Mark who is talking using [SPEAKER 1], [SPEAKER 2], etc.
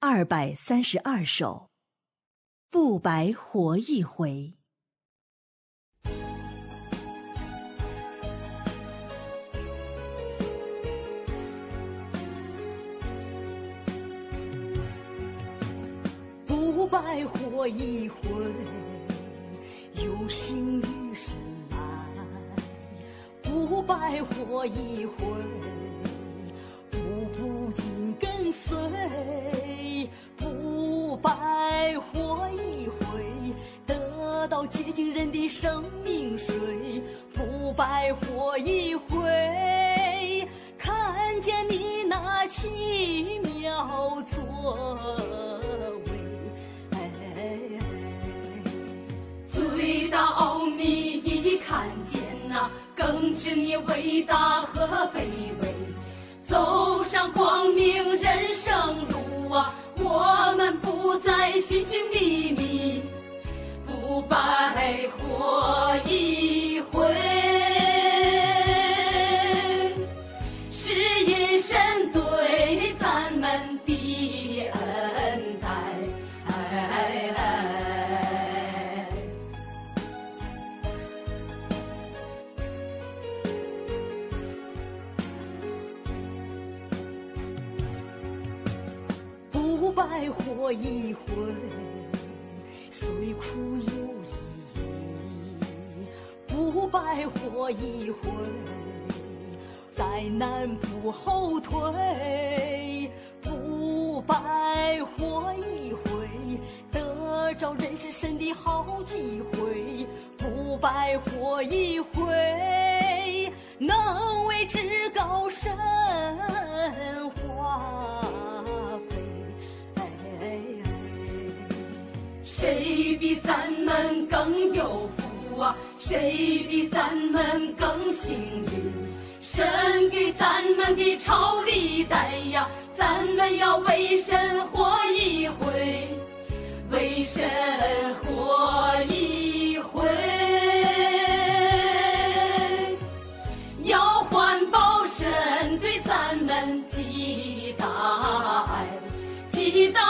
[SPEAKER 1] 二百三十二首，不白活一回。不白活一回，有心与神来。不白活一回，步步紧跟随。到接近人的生命水。不白活一回，看见你那奇妙作为。
[SPEAKER 2] 最大奥秘一看见呐，更知你伟大
[SPEAKER 1] 不白活一回，虽苦有意义。不白活一回，再难不后退。不白活一回，得着认识神的好机会。不白活一回，能为至高神
[SPEAKER 2] 谁比咱们更有福啊？谁比咱们更幸运？神给咱们的朝礼带呀，咱们要为神活一回，为神活一回。要环保神对咱们极大爱，极大。